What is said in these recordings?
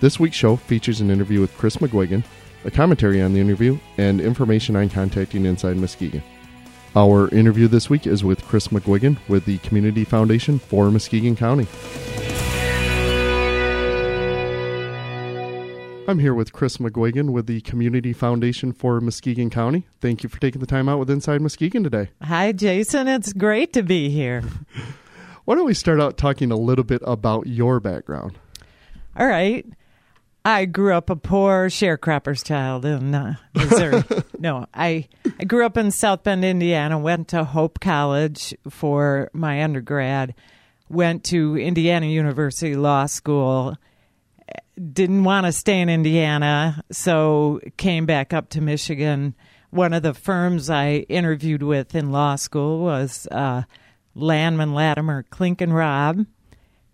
This week's show features an interview with Chris McGuigan, a commentary on the interview, and information on contacting Inside Muskegon. Our interview this week is with Chris McGuigan with the Community Foundation for Muskegon County. I'm here with Chris McGuigan with the Community Foundation for Muskegon County. Thank you for taking the time out with Inside Muskegon today. Hi, Jason. It's great to be here. Why don't we start out talking a little bit about your background? All right. I grew up a poor sharecropper's child in uh, Missouri. no, I I grew up in South Bend, Indiana. Went to Hope College for my undergrad. Went to Indiana University Law School. Didn't want to stay in Indiana, so came back up to Michigan. One of the firms I interviewed with in law school was uh, Landman, Latimer, Klink and Robb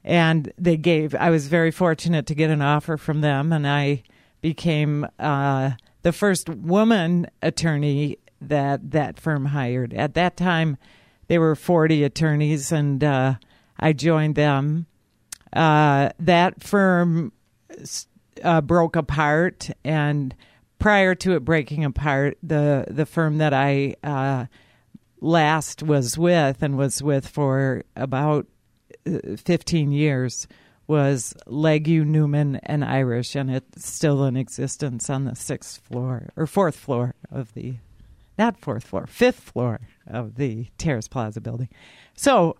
and they gave i was very fortunate to get an offer from them and i became uh, the first woman attorney that that firm hired. At that time there were 40 attorneys and uh, i joined them. Uh, that firm uh, broke apart and prior to it breaking apart the the firm that i uh, last was with and was with for about 15 years was Legue, Newman, and Irish, and it's still in existence on the sixth floor or fourth floor of the, not fourth floor, fifth floor of the Terrace Plaza building. So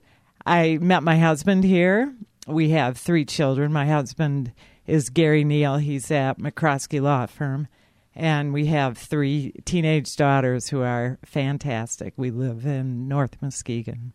I met my husband here. We have three children. My husband is Gary Neal. He's at McCroskey Law Firm. And we have three teenage daughters who are fantastic. We live in North Muskegon.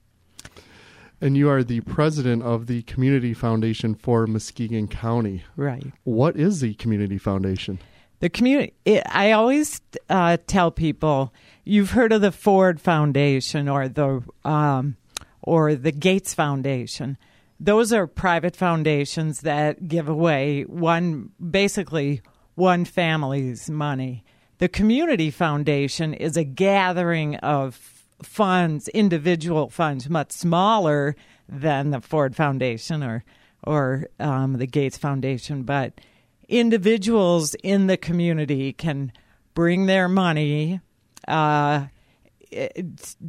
And you are the president of the Community Foundation for Muskegon County. Right. What is the Community Foundation? The community. It, I always uh, tell people you've heard of the Ford Foundation or the um, or the Gates Foundation. Those are private foundations that give away one basically one family's money. The Community Foundation is a gathering of funds, individual funds, much smaller than the Ford Foundation or or um, the Gates Foundation, but individuals in the community can bring their money, uh,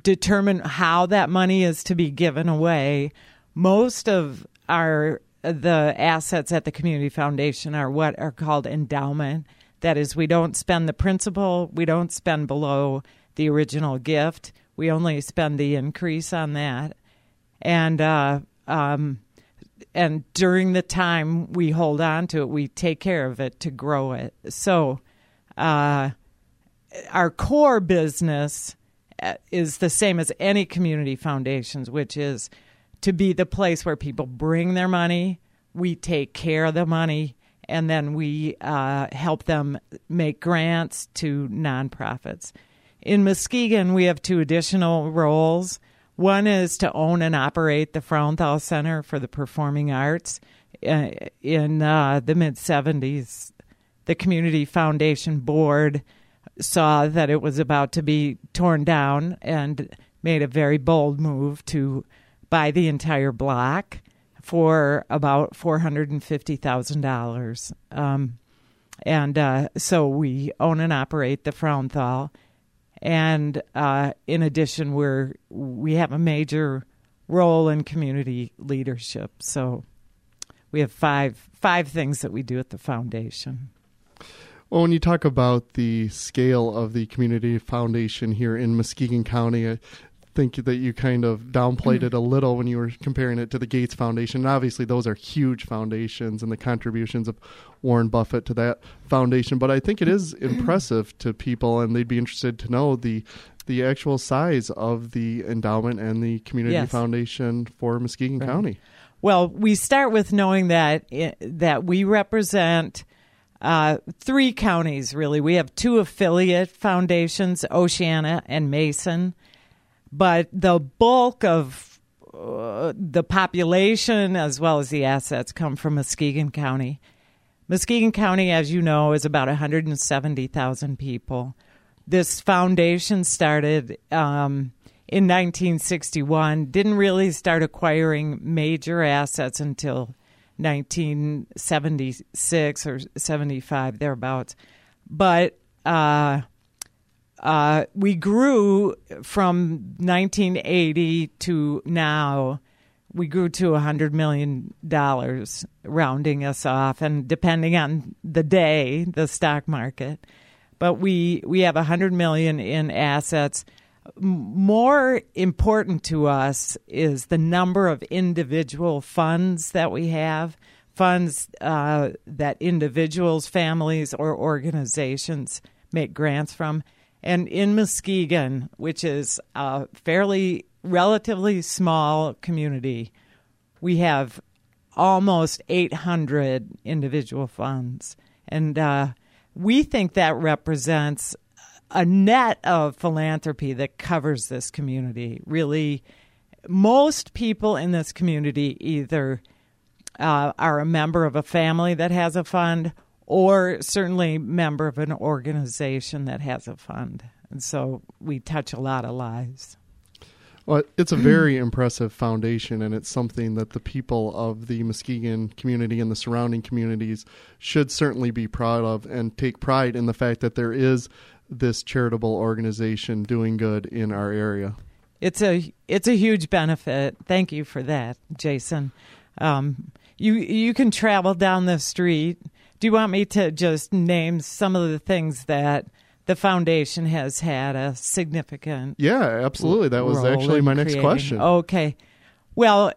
determine how that money is to be given away. Most of our the assets at the community foundation are what are called endowment. That is, we don't spend the principal, we don't spend below the original gift we only spend the increase on that, and uh, um, and during the time we hold on to it, we take care of it to grow it. So, uh, our core business uh, is the same as any community foundations, which is to be the place where people bring their money, we take care of the money, and then we uh, help them make grants to nonprofits. In Muskegon, we have two additional roles. One is to own and operate the Frauenthal Center for the Performing Arts. Uh, in uh, the mid 70s, the Community Foundation Board saw that it was about to be torn down and made a very bold move to buy the entire block for about $450,000. Um, and uh, so we own and operate the Frauenthal and uh, in addition, we're we have a major role in community leadership. So we have five five things that we do at the foundation. Well, when you talk about the scale of the community foundation here in Muskegon County, think that you kind of downplayed it a little when you were comparing it to the Gates Foundation. And obviously, those are huge foundations and the contributions of Warren Buffett to that foundation. But I think it is impressive to people, and they'd be interested to know the the actual size of the endowment and the community yes. foundation for Muskegon right. County. Well, we start with knowing that that we represent uh, three counties, really. We have two affiliate foundations, Oceana and Mason, but the bulk of uh, the population as well as the assets come from Muskegon County. Muskegon County, as you know, is about 170,000 people. This foundation started um, in 1961, didn't really start acquiring major assets until 1976 or 75, thereabouts. But uh, uh, we grew from 1980 to now. We grew to $100 million, rounding us off, and depending on the day, the stock market. But we, we have 100 million in assets more important to us is the number of individual funds that we have, funds uh, that individuals, families, or organizations make grants from. And in Muskegon, which is a fairly relatively small community, we have almost 800 individual funds. And uh, we think that represents a net of philanthropy that covers this community. Really, most people in this community either uh, are a member of a family that has a fund or certainly member of an organization that has a fund. And so we touch a lot of lives. Well, it's a very impressive foundation, and it's something that the people of the Muskegon community and the surrounding communities should certainly be proud of and take pride in the fact that there is this charitable organization doing good in our area. It's a it's a huge benefit. Thank you for that, Jason. Um, you you can travel down the street. Do you want me to just name some of the things that the foundation has had a significant? Yeah, absolutely. That was actually my next question. Okay. Well,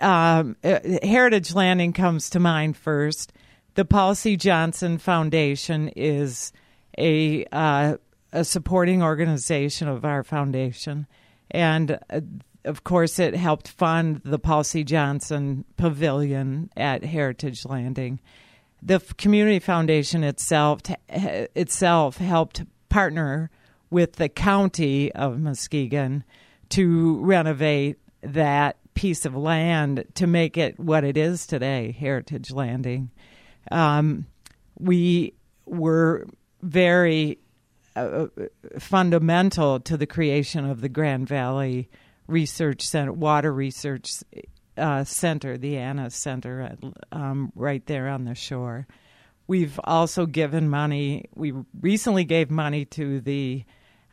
um, uh, Heritage Landing comes to mind first. The Paul C. Johnson Foundation is a uh, a supporting organization of our foundation, and uh, of course, it helped fund the Paul C. Johnson Pavilion at Heritage Landing. The Community Foundation itself itself helped partner with the county of Muskegon to renovate that piece of land to make it what it is today, Heritage Landing. Um, we were very uh, uh, fundamental to the creation of the Grand Valley Research Center, Water Research uh, Center, the Annis Center, at, um, right there on the shore. We've also given money. We recently gave money to the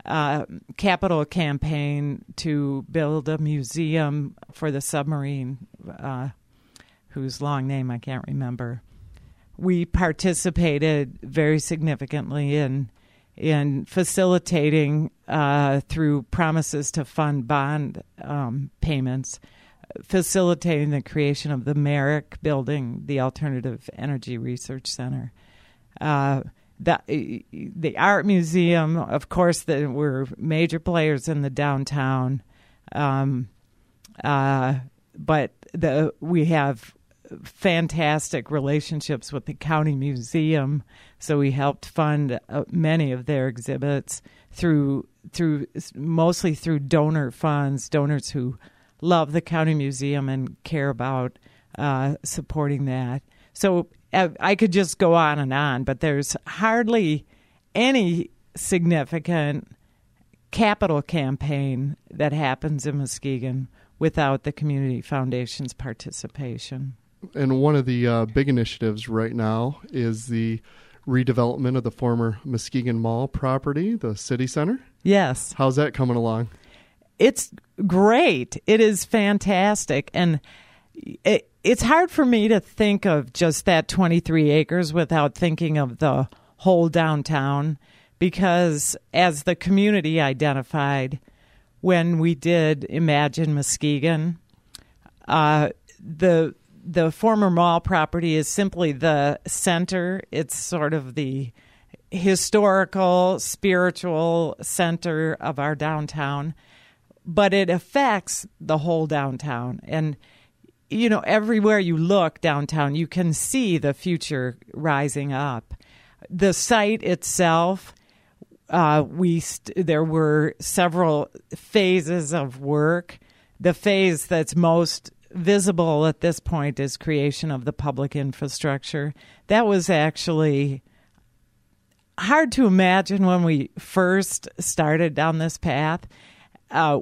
uh, capital campaign to build a museum for the submarine, uh, whose long name I can't remember we participated very significantly in in facilitating uh, through promises to fund bond um, payments, facilitating the creation of the MAREC Building, the Alternative Energy Research Center. Uh, the, the art museum, of course, that we're major players in the downtown, um, uh, but the we have fantastic relationships with the county museum, so we helped fund uh, many of their exhibits through through mostly through donor funds, donors who love the county museum and care about uh, supporting that. So uh, I could just go on and on, but there's hardly any significant capital campaign that happens in Muskegon without the community foundation's participation and one of the uh, big initiatives right now is the redevelopment of the former Muskegon Mall property, the city center. Yes. How's that coming along? It's great. It is fantastic. And it, it's hard for me to think of just that 23 acres without thinking of the whole downtown because, as the community identified when we did Imagine Muskegon, uh, the the former mall property is simply the center. It's sort of the historical, spiritual center of our downtown, but it affects the whole downtown. And, you know, everywhere you look downtown, you can see the future rising up. the site itself, uh, we st- there were several phases of work. The phase that's most visible at this point is creation of the public infrastructure. That was actually hard to imagine when we first started down this path uh,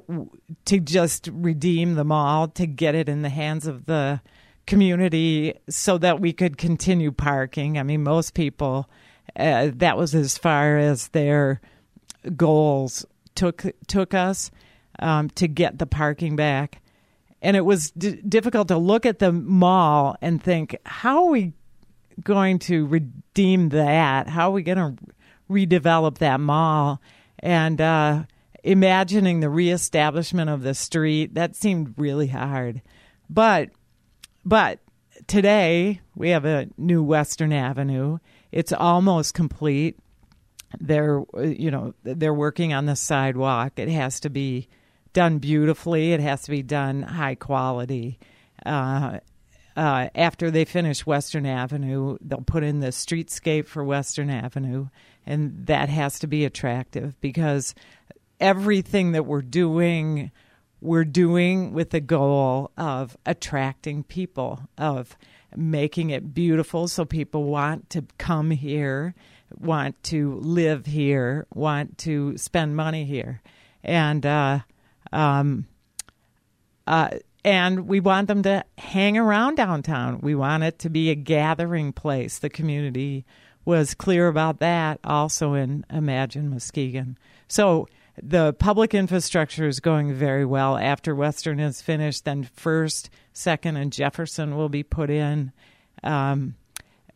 to just redeem the mall, to get it in the hands of the community so that we could continue parking. I mean, most people, uh, that was as far as their goals took took us um, to get the parking back. And it was d- difficult to look at the mall and think, how are we going to redeem that? How are we going to redevelop that mall? And uh, imagining the reestablishment of the street that seemed really hard. But but today we have a new Western Avenue. It's almost complete. They're you know they're working on the sidewalk. It has to be done beautifully. It has to be done high quality. Uh, uh, after they finish Western Avenue, they'll put in the streetscape for Western Avenue, and that has to be attractive because everything that we're doing, we're doing with the goal of attracting people, of making it beautiful so people want to come here, want to live here, want to spend money here. And, uh, um, uh, and we want them to hang around downtown. We want it to be a gathering place. The community was clear about that also in Imagine Muskegon. So the public infrastructure is going very well. After Western is finished, then First, Second, and Jefferson will be put in. Um,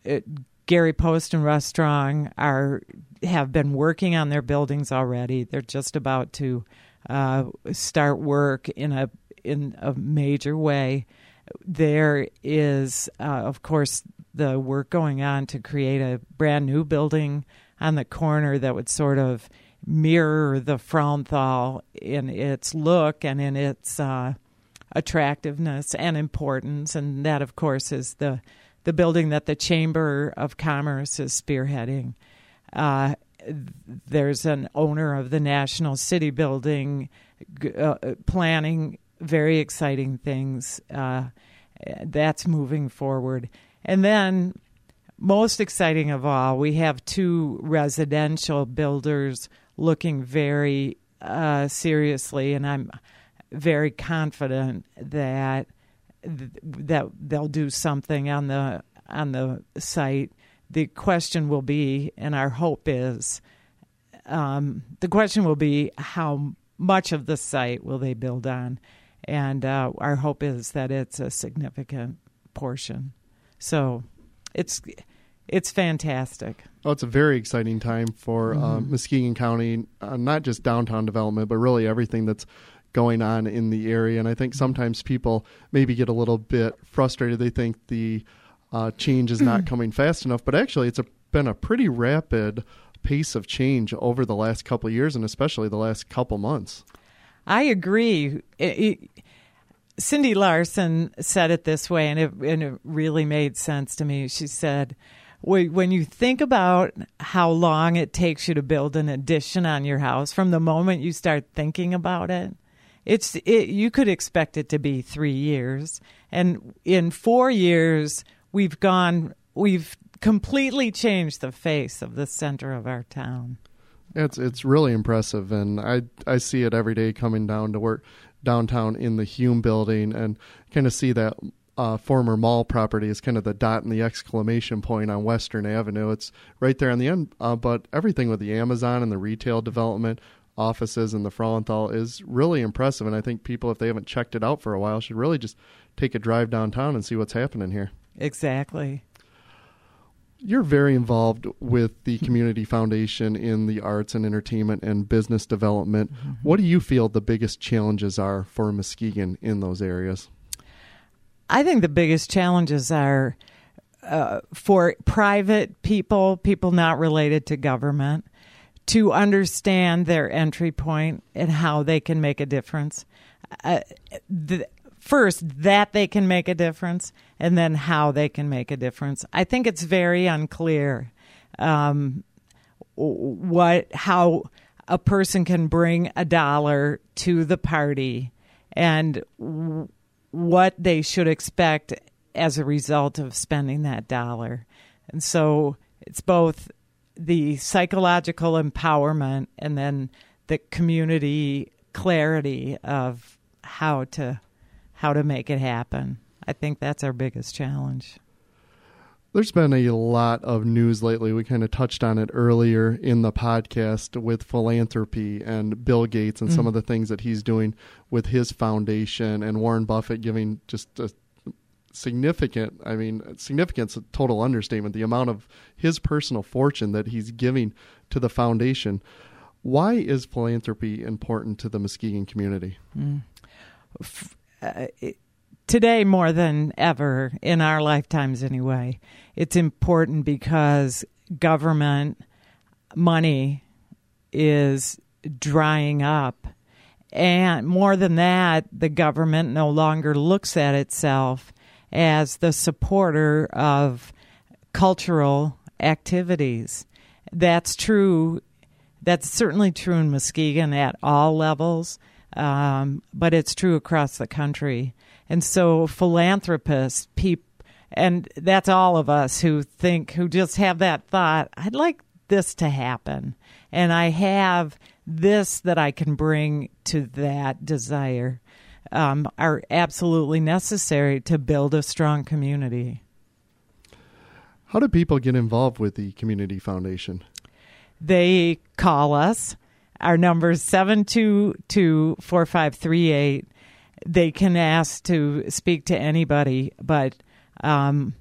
it, Gary Post and Russ Strong are have been working on their buildings already. They're just about to uh, start work in a in a major way. There is, uh, of course, the work going on to create a brand new building on the corner that would sort of mirror the Frauenthal in its look and in its uh, attractiveness and importance. And that, of course, is the the building that the Chamber of Commerce is spearheading. Uh, there's an owner of the National City Building uh, planning very exciting things. Uh, that's moving forward. And then, most exciting of all, we have two residential builders looking very uh, seriously, and I'm very confident that that they'll do something on the on the site. The question will be, and our hope is, um, the question will be how much of the site will they build on, and uh, our hope is that it's a significant portion. So, it's it's fantastic. Oh, it's a very exciting time for uh, mm-hmm. uh, Muskegon County, uh, not just downtown development, but really everything that's going on in the area. And I think sometimes people maybe get a little bit frustrated. They think the uh, change is not coming fast enough, but actually, it's a, been a pretty rapid pace of change over the last couple years, and especially the last couple months. I agree. It, it, Cindy Larsen said it this way, and it, and it really made sense to me. She said, when you think about how long it takes you to build an addition on your house from the moment you start thinking about it it's it, you could expect it to be 3 years. And in 4 years we've gone we've completely changed the face of the center of our town. It's it's really impressive and I I see it every day coming down to work downtown in the Hume building and kind of see that uh, former mall property is kind of the dot and the exclamation point on Western Avenue. It's right there on the end, uh, but everything with the Amazon and the retail development, offices, and the Frauenthal is really impressive. And I think people, if they haven't checked it out for a while, should really just take a drive downtown and see what's happening here. Exactly. You're very involved with the Community Foundation in the arts and entertainment and business development. Mm-hmm. What do you feel the biggest challenges are for Muskegon in those areas? I think the biggest challenges are uh, for private people, people not related to government, to understand their entry point and how they can make a difference. Uh, the, first, that they can make a difference, and then how they can make a difference. I think it's very unclear. um, what how a person can bring a dollar to the party and what they should expect as a result of spending that dollar. And so it's both the psychological empowerment and then the community clarity of how to how to make it happen. I think that's our biggest challenge. There's been a lot of news lately. We kind of touched on it earlier in the podcast with philanthropy and Bill Gates and mm. some of the things that he's doing with his foundation and Warren Buffett giving just a significant, I mean, significance a total understatement, the amount of his personal fortune that he's giving to the foundation. Why is philanthropy important to the Muskegon community? Mm. Uh, it, today more than ever in our lifetimes anyway. It's important because government money is drying up. And more than that the government no longer looks at itself as the supporter of cultural activities. That's true. That's certainly true in muskegon at all levels um, but it's true across the country and so philanthropists, people, and that's all of us who think, who just have that thought, I'd like this to happen. And I have this that I can bring to that desire um, are absolutely necessary to build a strong community. How do people get involved with the Community Foundation? They call us. Our number is 722 4538 they can ask to speak to anybody, but um,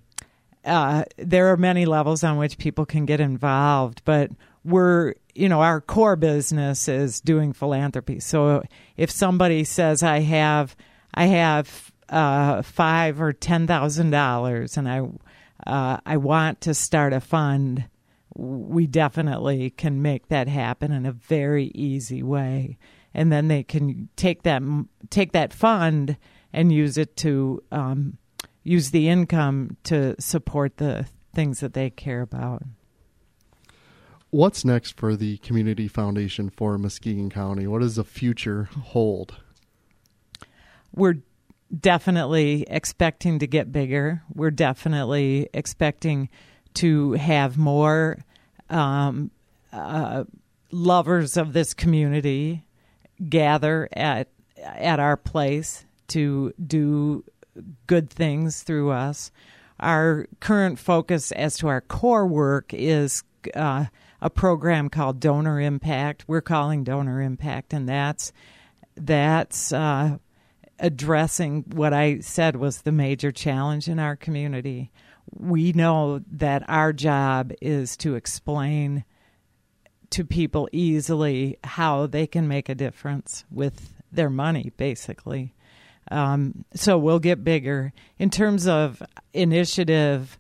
uh, there are many levels on which people can get involved. But we're, you know, our core business is doing philanthropy. So if somebody says, "I have, I have uh, five or ten thousand dollars, and I, uh, I want to start a fund," we definitely can make that happen in a very easy way and then they can take that take that fund and use it to um, use the income to support the things that they care about. What's next for the Community Foundation for Muskegon County? What does the future hold? We're definitely expecting to get bigger. We're definitely expecting to have more um, uh, lovers of this community gather at at our place to do good things through us. Our current focus as to our core work is uh, a program called Donor Impact. We're calling Donor Impact, and that's that's uh, addressing what I said was the major challenge in our community. We know that our job is to explain to people easily how they can make a difference with their money, basically. Um, so we'll get bigger. In terms of initiative,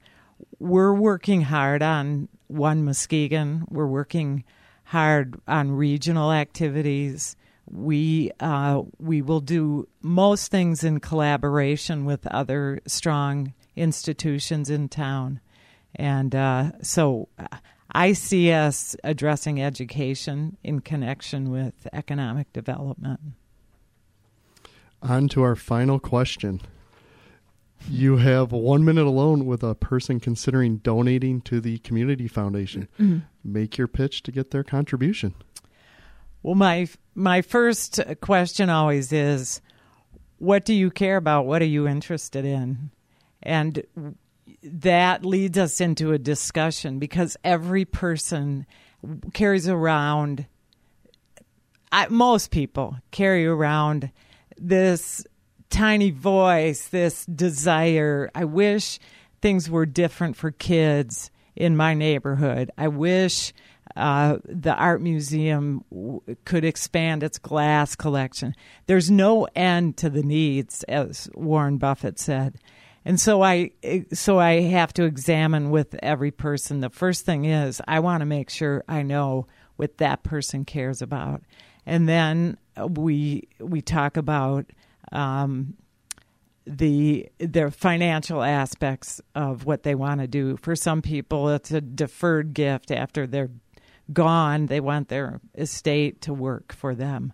we're working hard on One Muskegon. We're working hard on regional activities. We uh, we will do most things in collaboration with other strong institutions in town, and uh, so I see us addressing education in connection with economic development. On to our final question. You have one minute alone with a person considering donating to the Community Foundation. Mm-hmm. Make your pitch to get their contribution. Well, my my first question always is, what do you care about? What are you interested in? And that leads us into a discussion because every person carries around, I, most people carry around this tiny voice, this desire. I wish things were different for kids in my neighborhood. I wish uh, the art museum w- could expand its glass collection. There's no end to the needs, as Warren Buffett said. And so I so I have to examine with every person. The first thing is I want to make sure I know what that person cares about, and then we we talk about um, the the financial aspects of what they want to do. For some people, it's a deferred gift after they're gone. They want their estate to work for them.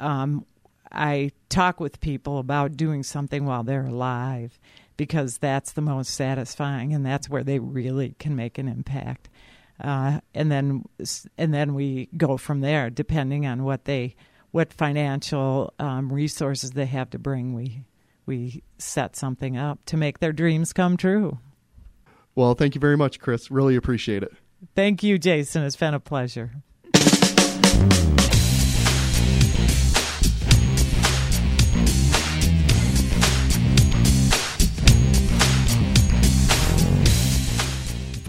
Um, I talk with people about doing something while they're alive because that's the most satisfying and that's where they really can make an impact. Uh, and then and then we go from there, depending on what they what financial um, resources they have to bring. We we set something up to make their dreams come true. Well, thank you very much, Chris. Really appreciate it. Thank you, Jason. It's been a pleasure.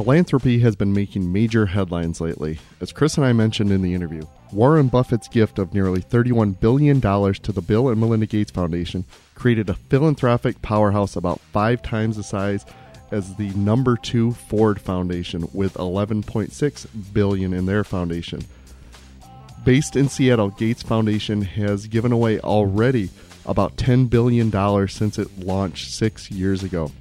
Philanthropy has been making major headlines lately. As Chris and I mentioned in the interview, Warren Buffett's gift of nearly $31 billion to the Bill and Melinda Gates Foundation created a philanthropic powerhouse about five times the size as the number two Ford Foundation with 11.6 billion in their foundation. Based in Seattle, Gates Foundation has given away already about $10 billion since it launched six years ago.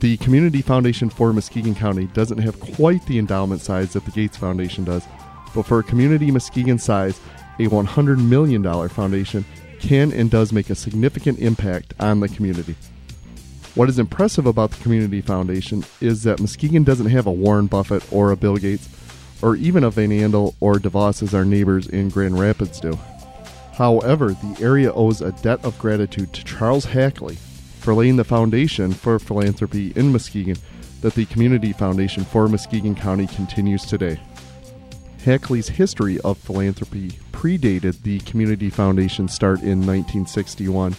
The Community Foundation for Muskegon County doesn't have quite the endowment size that the Gates Foundation does, but for a community Muskegon size, a $100 million foundation can and does make a significant impact on the community. What is impressive about the Community Foundation is that Muskegon doesn't have a Warren Buffett or a Bill Gates, or even a Van Andel or DeVos as our neighbors in Grand Rapids do. However, the area owes a debt of gratitude to Charles Hackley, for laying the foundation for philanthropy in Muskegon that the Community Foundation for Muskegon County continues today. Hackley's history of philanthropy predated the Community Foundation start in 1961,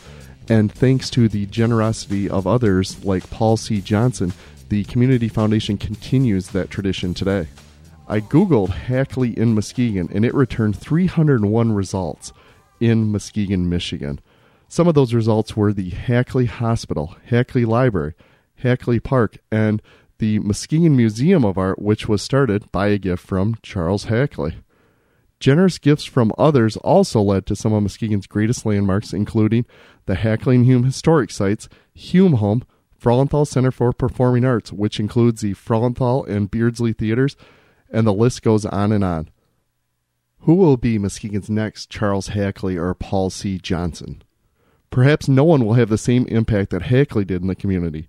and thanks to the generosity of others like Paul C. Johnson, the Community Foundation continues that tradition today. I googled Hackley in Muskegon and it returned 301 results in Muskegon, Michigan. Some of those results were the Hackley Hospital, Hackley Library, Hackley Park, and the Muskegon Museum of Art, which was started by a gift from Charles Hackley. Generous gifts from others also led to some of Muskegon's greatest landmarks, including the Hackley and Hume Historic Sites, Hume Home, Frauenthal Center for Performing Arts, which includes the Frauenthal and Beardsley Theaters, and the list goes on and on. Who will be Muskegon's next Charles Hackley or Paul C. Johnson? Perhaps no one will have the same impact that Hackley did in the community.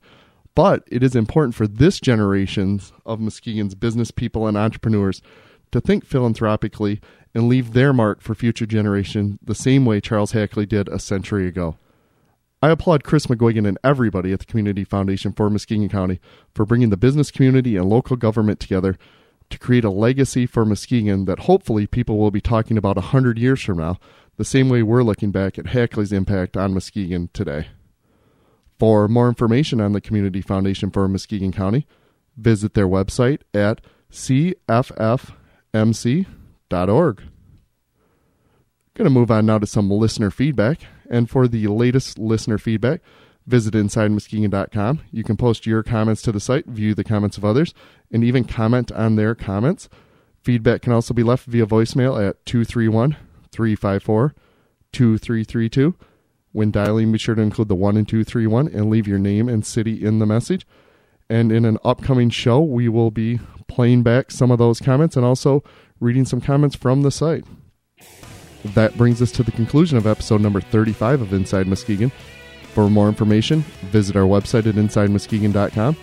But it is important for this generation of Muskegon's business people and entrepreneurs to think philanthropically and leave their mark for future generations the same way Charles Hackley did a century ago. I applaud Chris McGuigan and everybody at the Community Foundation for Muskegon County for bringing the business community and local government together to create a legacy for Muskegon that hopefully people will be talking about a hundred years from now the same way we're looking back at Hackley's impact on Muskegon today. For more information on the Community Foundation for Muskegon County, visit their website at cffmc.org. Going to move on now to some listener feedback. And for the latest listener feedback, visit InsideMuskegon.com. You can post your comments to the site, view the comments of others, and even comment on their comments. Feedback can also be left via voicemail at 231 354 2332. When dialing, be sure to include the 1 and 231 and leave your name and city in the message. And in an upcoming show, we will be playing back some of those comments and also reading some comments from the site. That brings us to the conclusion of episode number 35 of Inside Muskegon. For more information, visit our website at InsideMuskegon.com.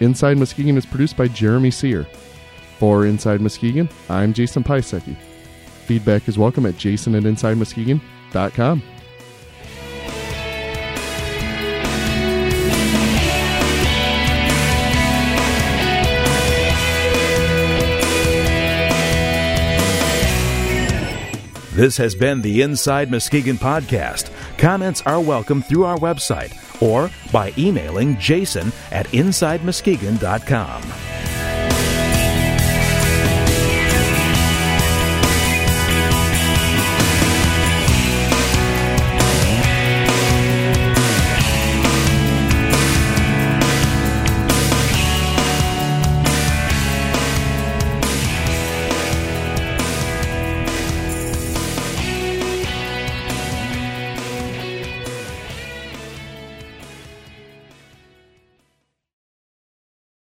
Inside Muskegon is produced by Jeremy Sear. For Inside Muskegon, I'm Jason Pisecki. Feedback is welcome at jason at insidemuskegon.com. This has been the Inside Muskegon podcast. Comments are welcome through our website or by emailing jason at insidemuskegon.com.